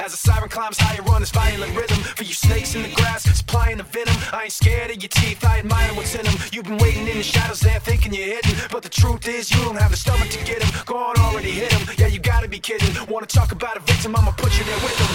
As a siren climbs higher on this violent rhythm For you snakes in the grass, supplying the venom. I ain't scared of your teeth. I admire what's in 'em. You've been waiting in the shadows there thinking you're hidden But the truth is you don't have the stomach to get them Go kidding. Wanna talk about a victim, I'ma put you there with them.